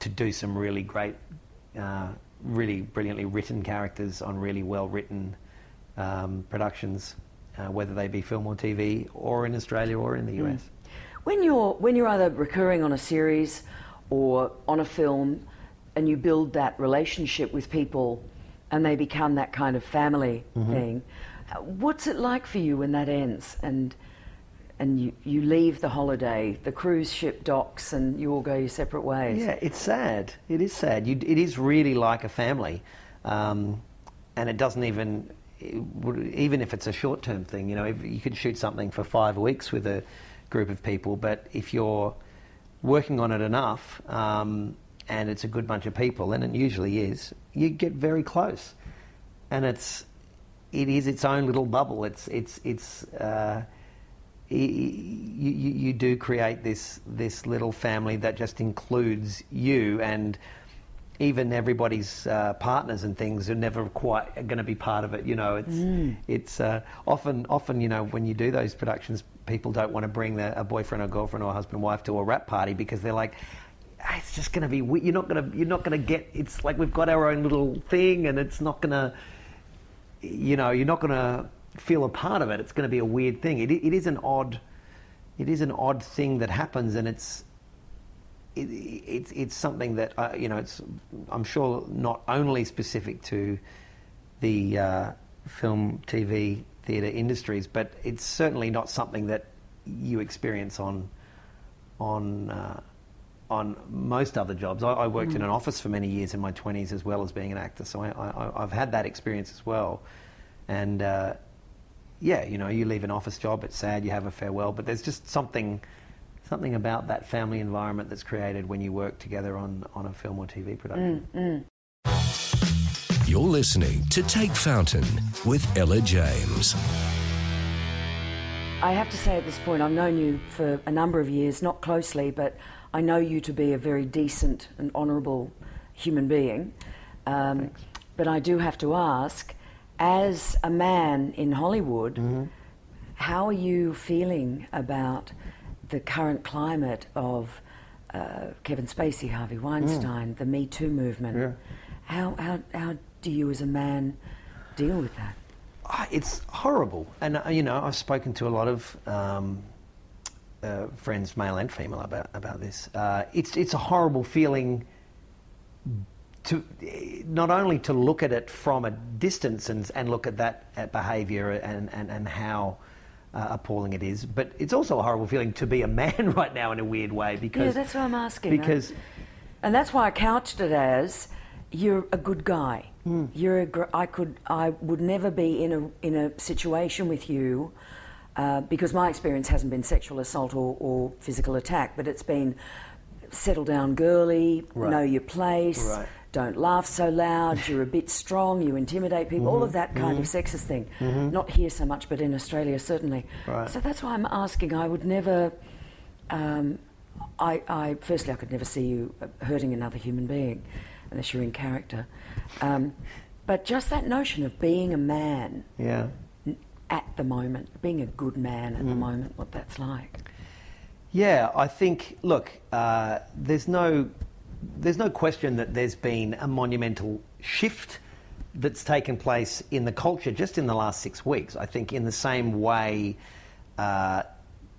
to do some really great, uh, really brilliantly written characters on really well written um, productions, uh, whether they be film or TV, or in Australia or in the US. When you're when you're either recurring on a series or on a film, and you build that relationship with people, and they become that kind of family Mm-hmm. thing, what's it like for you when that ends and and you, you leave the holiday, the cruise ship docks, and you all go your separate ways? Yeah, it's sad. It is sad. You, it is really like a family, um, and it doesn't even, it even if it's a short-term thing. You know, you could shoot something for five weeks with a group of people, but if you're working on it enough, um, and it's a good bunch of people, and it usually is, you get very close, and it's, it is its own little bubble. It's, it's, it's. Uh, you, you, you do create this this little family that just includes you and even everybody's uh, partners and things are never quite going to be part of it. You know, it's it's uh, often often you know when you do those productions, people don't want to bring their, a boyfriend or girlfriend or husband or wife to a wrap party because they're like. "Ah, It's just going to be. we- You're not going to. You're not going to get. It's like we've got our own little thing, and it's not going to you know, you're not going to feel a part of it. It's going to be a weird thing. It, it is an odd, it is an odd thing that happens, and it's, it, it's it's something that uh, you know, it's I'm sure not only specific to the uh, film, TV, theatre industries, but it's certainly not something that you experience on on. Uh, on most other jobs, I, I worked in an office for many years in my twenties, as well as being an actor. So I, I, I've had that experience as well. And uh, yeah, you know, you leave an office job, it's sad, you have a farewell, but there's just something, something about that family environment that's created when you work together on, on a film or TV production. You're listening to Take Fountain with Ella James. I have to say at this point, I've known you for a number of years, not closely, but I know you to be a very decent and honourable human being. Um, but I do have to ask, as a man in Hollywood, how are you feeling about the current climate of uh, Kevin Spacey, Harvey Weinstein, the Me Too movement. Yeah. How, how, how do you as a man deal with that? Ah, It's horrible, and uh, you know I've spoken to a lot of um, uh, friends, male and female, about about this. Uh, it's it's a horrible feeling to not only to look at it from a distance and, and look at that at behaviour and, and, and how uh, appalling it is, but it's also a horrible feeling to be a man [LAUGHS] right now in a weird way because yeah, that's what I'm asking. I- because and that's why I couched it as you're a good guy. Hmm. You're a gr- I could I would never be in a in a situation with you uh, because my experience hasn't been sexual assault or, or physical attack, but it's been settle down, girly, Right. know your place, Right. don't laugh so loud, you're a bit strong, you intimidate people, all of Mm-hmm. that kind of sexist thing. Not here so much, but in Australia certainly. Right. So that's why I'm asking. I would never. Um, I, I firstly, I could never see you hurting another human being, unless you're in character. Um, but just that notion of being a man yeah. At the moment, being a good man at Mm. the moment, what that's like. Yeah, I think. Look, uh, there's no, there's no question that there's been a monumental shift that's taken place in the culture just in the last six weeks. I think in the same way uh,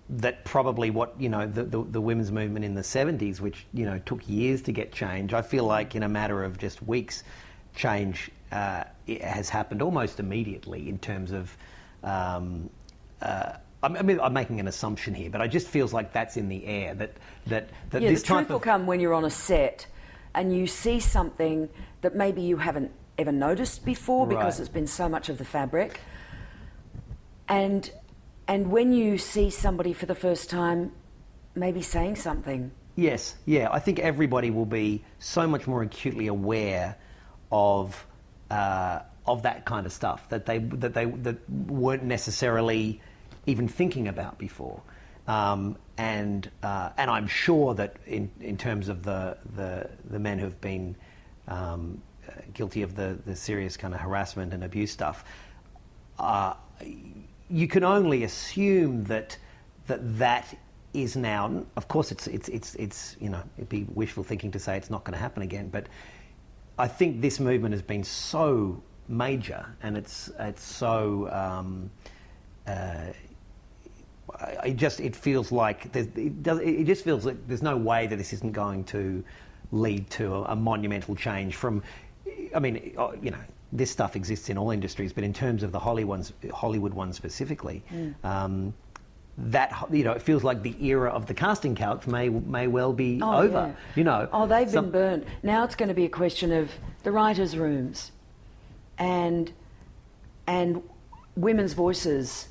that probably what you know the, the, the women's movement in the 70s, which you know took years to get change. I feel like in a matter of just weeks, change uh, it has happened almost immediately in terms of. Um, uh, I mean, I'm making an assumption here, but it just feels like that's in the air. That that that yeah, this the truth type will come when you're on a set and you see something that maybe you haven't ever noticed before because Right. it's been so much of the fabric. And and when you see somebody for the first time, maybe saying something. Yes, yeah. I think everybody will be so much more acutely aware of uh, of that kind of stuff that they that they that weren't necessarily even thinking about before. Um, and uh, and I'm sure that in, in terms of the the, the men who've been um, guilty of the, the serious kind of harassment and abuse stuff, uh, you can only assume that that that is now. Of course, it's it's it's it's you know it'd be wishful thinking to say it's not going to happen again. But I think this movement has been so major and it's it's so. Um, uh, it just it feels like there's, it, does, it just feels like there's no way that this isn't going to lead to a, a monumental change from. I mean, uh, you know, this stuff exists in all industries, but in terms of the Hollywood ones, Hollywood one specifically, um, that you know, it feels like the era of the casting couch may may well be Oh, over. yeah. You know, Oh, they've some- been burnt. Now it's going to be a question of the writers' rooms, and and women's voices,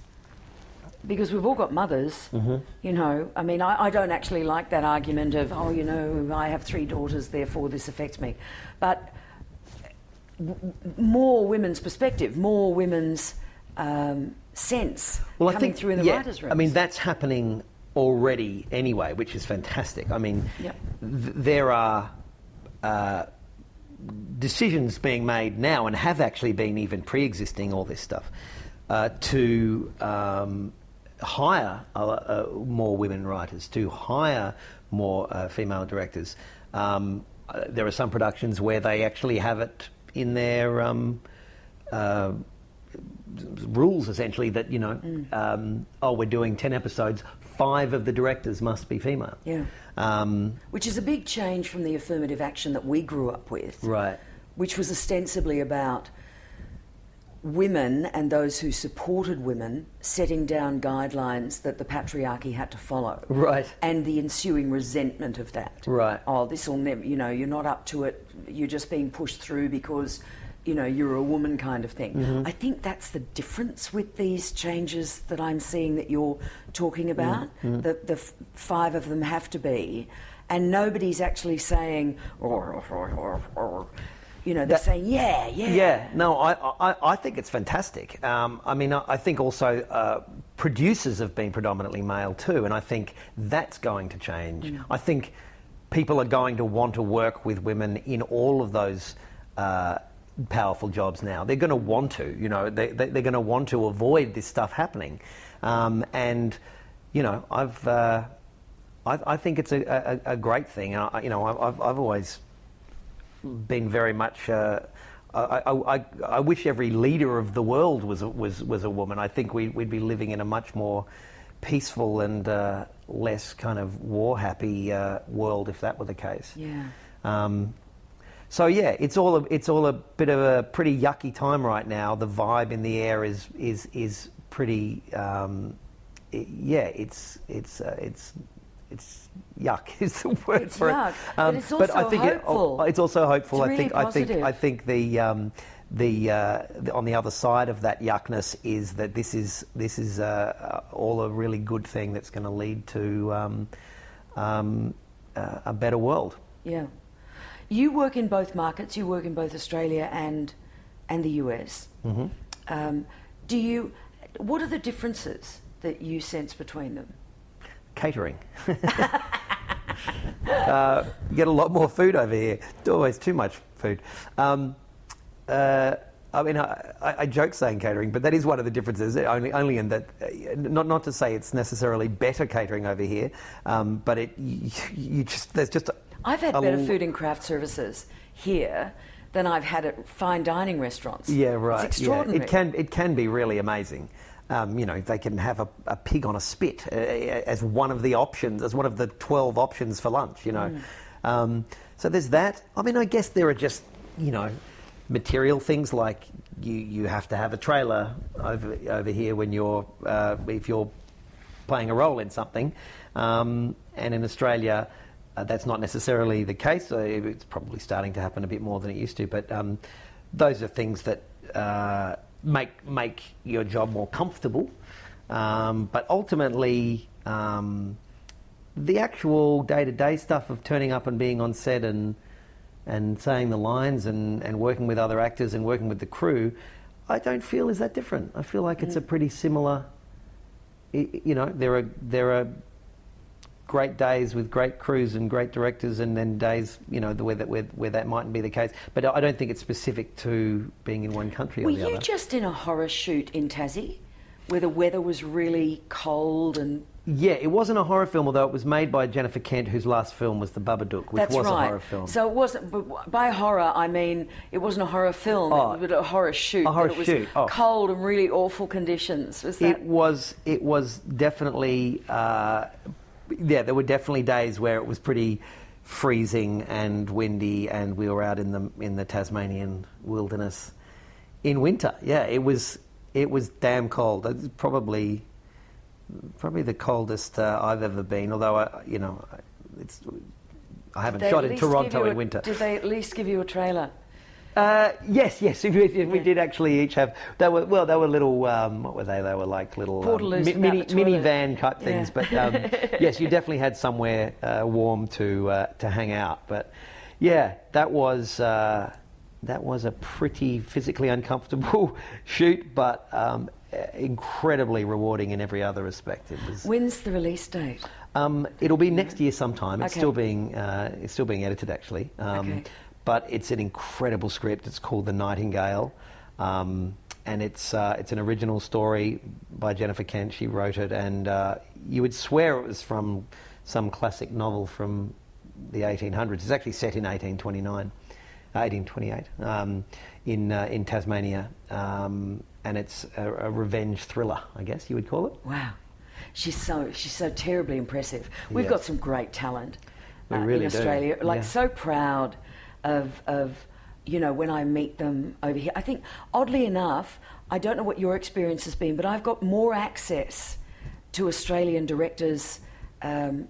because we've all got mothers. Mm-hmm. You know, I mean, I, I don't actually like that argument of oh, you know, I have three daughters, therefore this affects me, but w- more women's perspective, more women's um, sense well, I coming think through in the yeah, writers' rooms. I mean, that's happening already anyway, which is fantastic. I mean, Yep. th- there are uh, decisions being made now, and have actually been even pre-existing all this stuff, uh, to um, hire uh, uh, more women writers, to hire more uh, female directors. Um, uh, there are some productions where they actually have it in their um, uh, rules essentially that you know Mm. um, oh we're doing 10 episodes five of the directors must be female Yeah. um, Which is a big change from the affirmative action that we grew up with. right Which was ostensibly about women and those who supported women setting down guidelines that the patriarchy had to follow. Right. And the ensuing resentment of that. Right. Oh, this will never, you know, you're not up to it, you're just being pushed through because, you know, you're a woman kind of thing. Mm-hmm. I think that's the difference with these changes that I'm seeing that you're talking about. Mm-hmm. The, the f- five of them have to be. And nobody's actually saying, or, or, or, or, you know, they're That- saying, yeah, yeah. Yeah, no, I, I, I think it's fantastic. Um, I mean, I, I think also uh, producers have been predominantly male too, and I think that's going to change. I think people are going to want to work with women in all of those uh, powerful jobs now. They're going to want to, you know, they, they, they're going to want to avoid this stuff happening. Um, and, you know, I've. Uh, I, I think it's a, a, a great thing. And I, you know, I've, I've always been very much. Uh, I, I, I, I wish every leader of the world was a, was was a woman. I think we, we'd be living in a much more peaceful and uh, less kind of war happy uh, world if that were the case. Yeah. Um, so yeah, it's all a, it's all a bit of a pretty yucky time right now. The vibe in the air is is is pretty. Um, it- yeah, it's it's uh, it's it's yuck [LAUGHS] is the word It's for yuck, it. but it's also I think hopeful. It, it's also hopeful. It's I think really I think positive. I think the. Um, the, uh, the on the other side of that yuckness is that this is this is uh, uh, all a really good thing that's going to lead to um, um, uh, a better world. Yeah. You work in both markets. You work in both Australia and and the US. Mm-hmm. Um, do you? What are the differences that you sense between them? catering. [LAUGHS] uh, you get a lot more food over here. Always too much food. Um, uh, I mean, I, I joke saying catering, but that is one of the differences. Only, only in that, uh, not not to say it's necessarily better catering over here, um, but it you, [LAUGHS] you just there's just. I've had better l- food and craft services here than I've had at fine dining restaurants. Yeah, right. It's yeah. extraordinary. It can it can be really amazing. Um, you know, they can have a, a pig on a spit uh, as one of the options, as one of the twelve options for lunch. You know, Mm. um, so there's that. I mean, I guess there are just you know material things like you you have to have a trailer over over here when you're uh, if you're playing a role in something, um, and in Australia. Uh, that's not necessarily the case. So it's probably starting to happen a bit more than it used to. But um, those are things that uh, make make your job more comfortable. Um, but ultimately, um, the actual day to day stuff of turning up and being on set and and saying the lines and, and working with other actors and working with the crew, I don't feel is that different. I feel like it's a pretty similar. You know, there are there are great days with great crews and great directors, and then days, you know, the- where that where, where that mightn't be the case. But I don't think it's specific to being in one country Were or the you other. just in a horror shoot in Tassie, where the weather was really cold and Yeah, it wasn't a horror film, although it was made by Jennifer Kent, whose last film was The Babadook, which that's was right. a horror film. So it wasn't. By horror, I mean it wasn't a horror film. Oh. it was a horror shoot. A horror but it was shoot, oh. Cold and really awful conditions. Was that? It was. It was definitely. Uh, yeah, there were definitely days where it was pretty freezing and windy, and we were out in the in the Tasmanian wilderness in winter. Yeah, it was. It was damn cold. It's probably probably the coldest uh, I've ever been. Although I, you know, I- it's. I haven't shot in Toronto a- in winter. Did they at least give you a trailer? Uh, yes, yes, we, we did actually each have. They were well, they were little. Um, what were they? They were like little um, mi- mini minivan type things. Yeah. But um, [LAUGHS] yes, you definitely had somewhere uh, warm to uh, to hang out. But yeah, that was uh, that was a pretty physically uncomfortable [LAUGHS] shoot, but um, incredibly rewarding in every other respect. It was. When's the release date? Um, it'll be next year sometime. It's Okay. still being uh, it's still being edited actually. Um, Okay. But it's an incredible script. It's called The Nightingale, um, and it's uh, it's an original story by Jennifer Kent. She wrote it, and uh, you would swear it was from some classic novel from the 1800s. It's actually set in 1829, uh, 1828, um, in uh, in Tasmania, um, and it's a, a revenge thriller, I guess you would call it. Wow, she's so she's so terribly impressive. We've Yeah. got some great talent uh, really in do, Australia. Like yeah. so proud of of you know when I meet them over here. I think oddly enough, I don't know what your experience has been, but I've got more access to Australian directors. Um,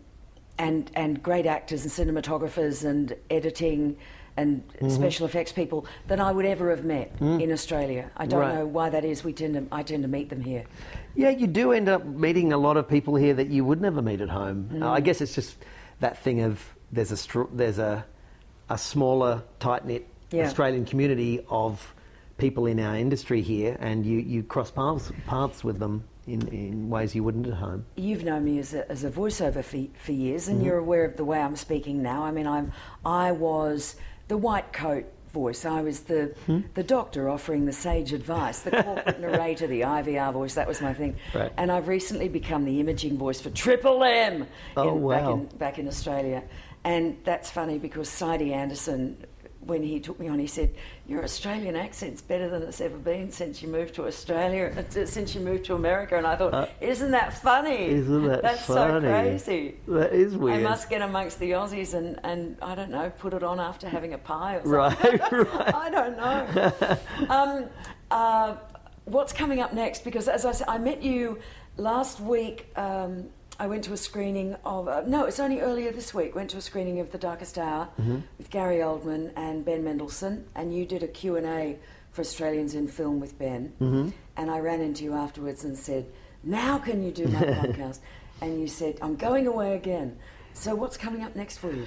and, and great actors and cinematographers and editing and Mm-hmm. special effects people than I would ever have met in Australia. I don't Mm. Right. know why that is. We tend to, I tend to meet them here. Yeah, you do end up meeting a lot of people here that you would never meet at home. Mm. Uh, I guess it's just that thing of there's a str- there's a a smaller, tight knit Yeah. Australian community of people in our industry here, and you, you cross paths paths with them in, in ways you wouldn't at home. You've known me as a, as a voiceover for, for years, Mm-hmm. and you're aware of the way I'm speaking now. I mean, I'm I was the white coat voice. I was the Hmm? the doctor offering the sage advice, the corporate [LAUGHS] narrator, the IVR voice. That was my thing. Right. And I've recently become the imaging voice for Triple M Oh, in, back wow. in back in Australia. And that's funny because Sidey Anderson, when he took me on, he said, "Your Australian accent's better than it's ever been since you moved to Australia, uh, [LAUGHS] since you moved to America." And I thought, "Isn't that funny? Uh, Isn't that that's funny? so crazy." That is weird. I must get amongst the Aussies and, and I don't know, put it on after having a pie or something. Right, [LAUGHS] right. [LAUGHS] I don't know. um, uh, what's coming up next? Because as I said, I met you last week. Um, I went to a screening of uh, no, it's only earlier this week. Went to a screening of The Darkest Hour Mm-hmm. with Gary Oldman and Ben Mendelsohn, and you did a Q and A for Australians in Film with Ben. Mm-hmm. And I ran into you afterwards and said, "Now can you do my [LAUGHS] podcast?" And you said, "I'm going away again." So what's coming up next for you?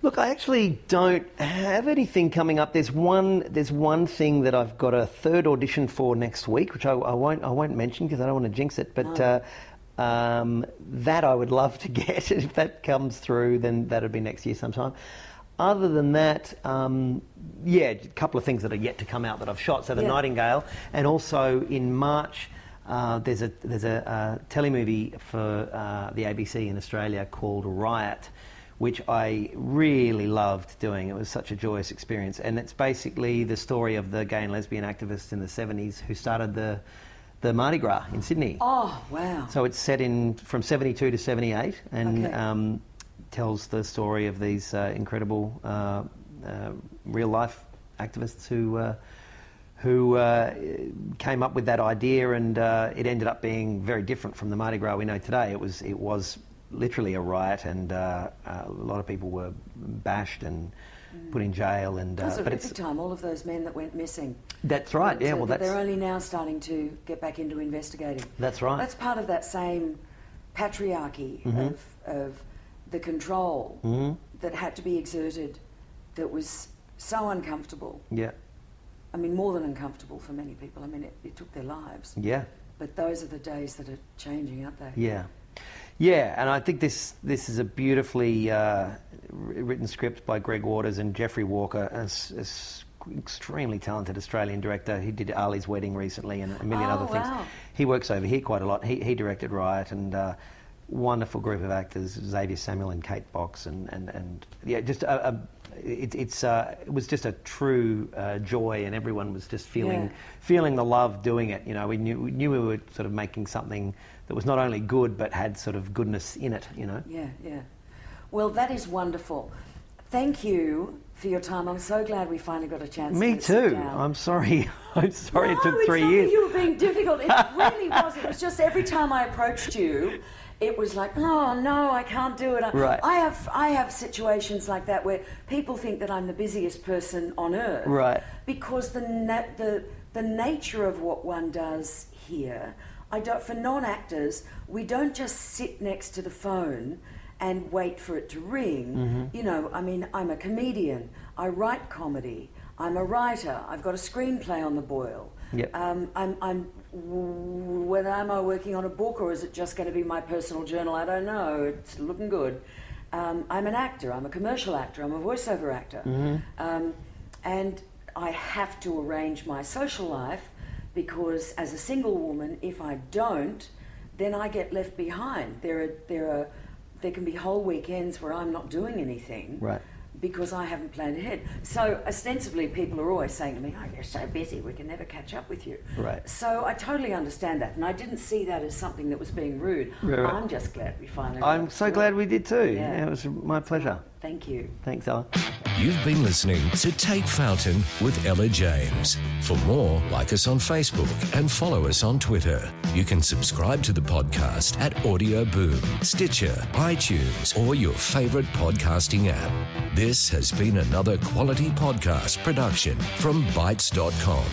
Look, I actually don't have anything coming up. There's one. There's one thing that I've got a third audition for next week, which I, I won't. I won't mention because I don't want to jinx it. But uh, um, that I would love to [LAUGHS] get. if that comes through, then that'd be next year sometime. Other than that, um, yeah, a couple of things that are yet to come out that I've shot. So the Yeah. Nightingale, and also in March. Uh, there's a there's a, uh telemovie for uh, the ABC in Australia called Riot, which I really loved doing. It was such a joyous experience, and it's basically the story of the gay and lesbian activists in the 70s who started the the Mardi Gras in Sydney. Oh wow! So it's set in from 72 to 78 and Okay. um, tells the story of these uh, incredible uh, uh, real life activists who. Uh, who uh, came up with that idea, and uh, it ended up being very different from the Mardi Gras we know today. It was it was literally a riot, and a lot of people were bashed and put in jail. And That was uh, a but it's time. All of those men that went missing. That's right. Yeah, well, that that's they're only now starting to get back into investigating. That's right. That's part of that same patriarchy Mm-hmm. of, of the control that had to be exerted, that was so uncomfortable. yeah, I mean, more than uncomfortable for many people. I mean, it, it took their lives. yeah. But those are the days that are changing, aren't they? Yeah, yeah, and I think this this is a beautifully uh, written script by Greg Waters and Jeffrey Walker, a, s- a s- extremely talented Australian director. He did Ali's Wedding recently and a million Oh, other things. wow. He works over here quite a lot. He, he directed Riot and. Uh, Wonderful group of actors, Xavier Samuel and Kate Box, and, and, and yeah, just a, a, it, it's uh, it was just a true uh, joy, and everyone was just feeling Yeah. feeling the love doing it. You know, we knew we knew we were sort of making something that was not only good but had sort of goodness in it. You know. Yeah, yeah. Well, that is wonderful. Thank you for your time. I'm so glad we finally got a chance. Me to too. I'm sorry. [LAUGHS] I'm sorry no, it took three years. You were being difficult. It [LAUGHS] really was. It was just every time I approached you, it was like, oh no, I can't do it. I- Right. I have I have situations like that where people think that I'm the busiest person on earth. Right. Because the na- the the nature of what one does here, I don't. For non-actors, we don't just sit next to the phone and wait for it to ring. Mm-hmm. You know, I mean, I'm a comedian. I write comedy. I'm a writer. I've got a screenplay on the boil. Yep. Um, I'm, I'm, whether am I working on a book or is it just going to be my personal journal? I don't know. It's looking good. Um, I'm an actor. I'm a commercial actor. I'm a voiceover actor. Um, and I have to arrange my social life because as a single woman, if I don't, then I get left behind. There are, there are, there can be whole weekends where I'm not doing anything Right. because I haven't planned ahead. So ostensibly, people are always saying to me, "Oh, you're so busy, we can never catch up with you." Right. So I totally understand that, and I didn't see that as something that was being rude. Right, right. I'm just glad we finally. I'm so glad it. we did too. Yeah. Yeah, it was my pleasure. Thank you. Thanks, Ella. You've been listening to Take Fountain with Ella James. For more, like us on Facebook and follow us on Twitter. You can subscribe to the podcast at Audio Boom, Stitcher, iTunes, or your favorite podcasting app. This has been another quality podcast production from Bytes.com.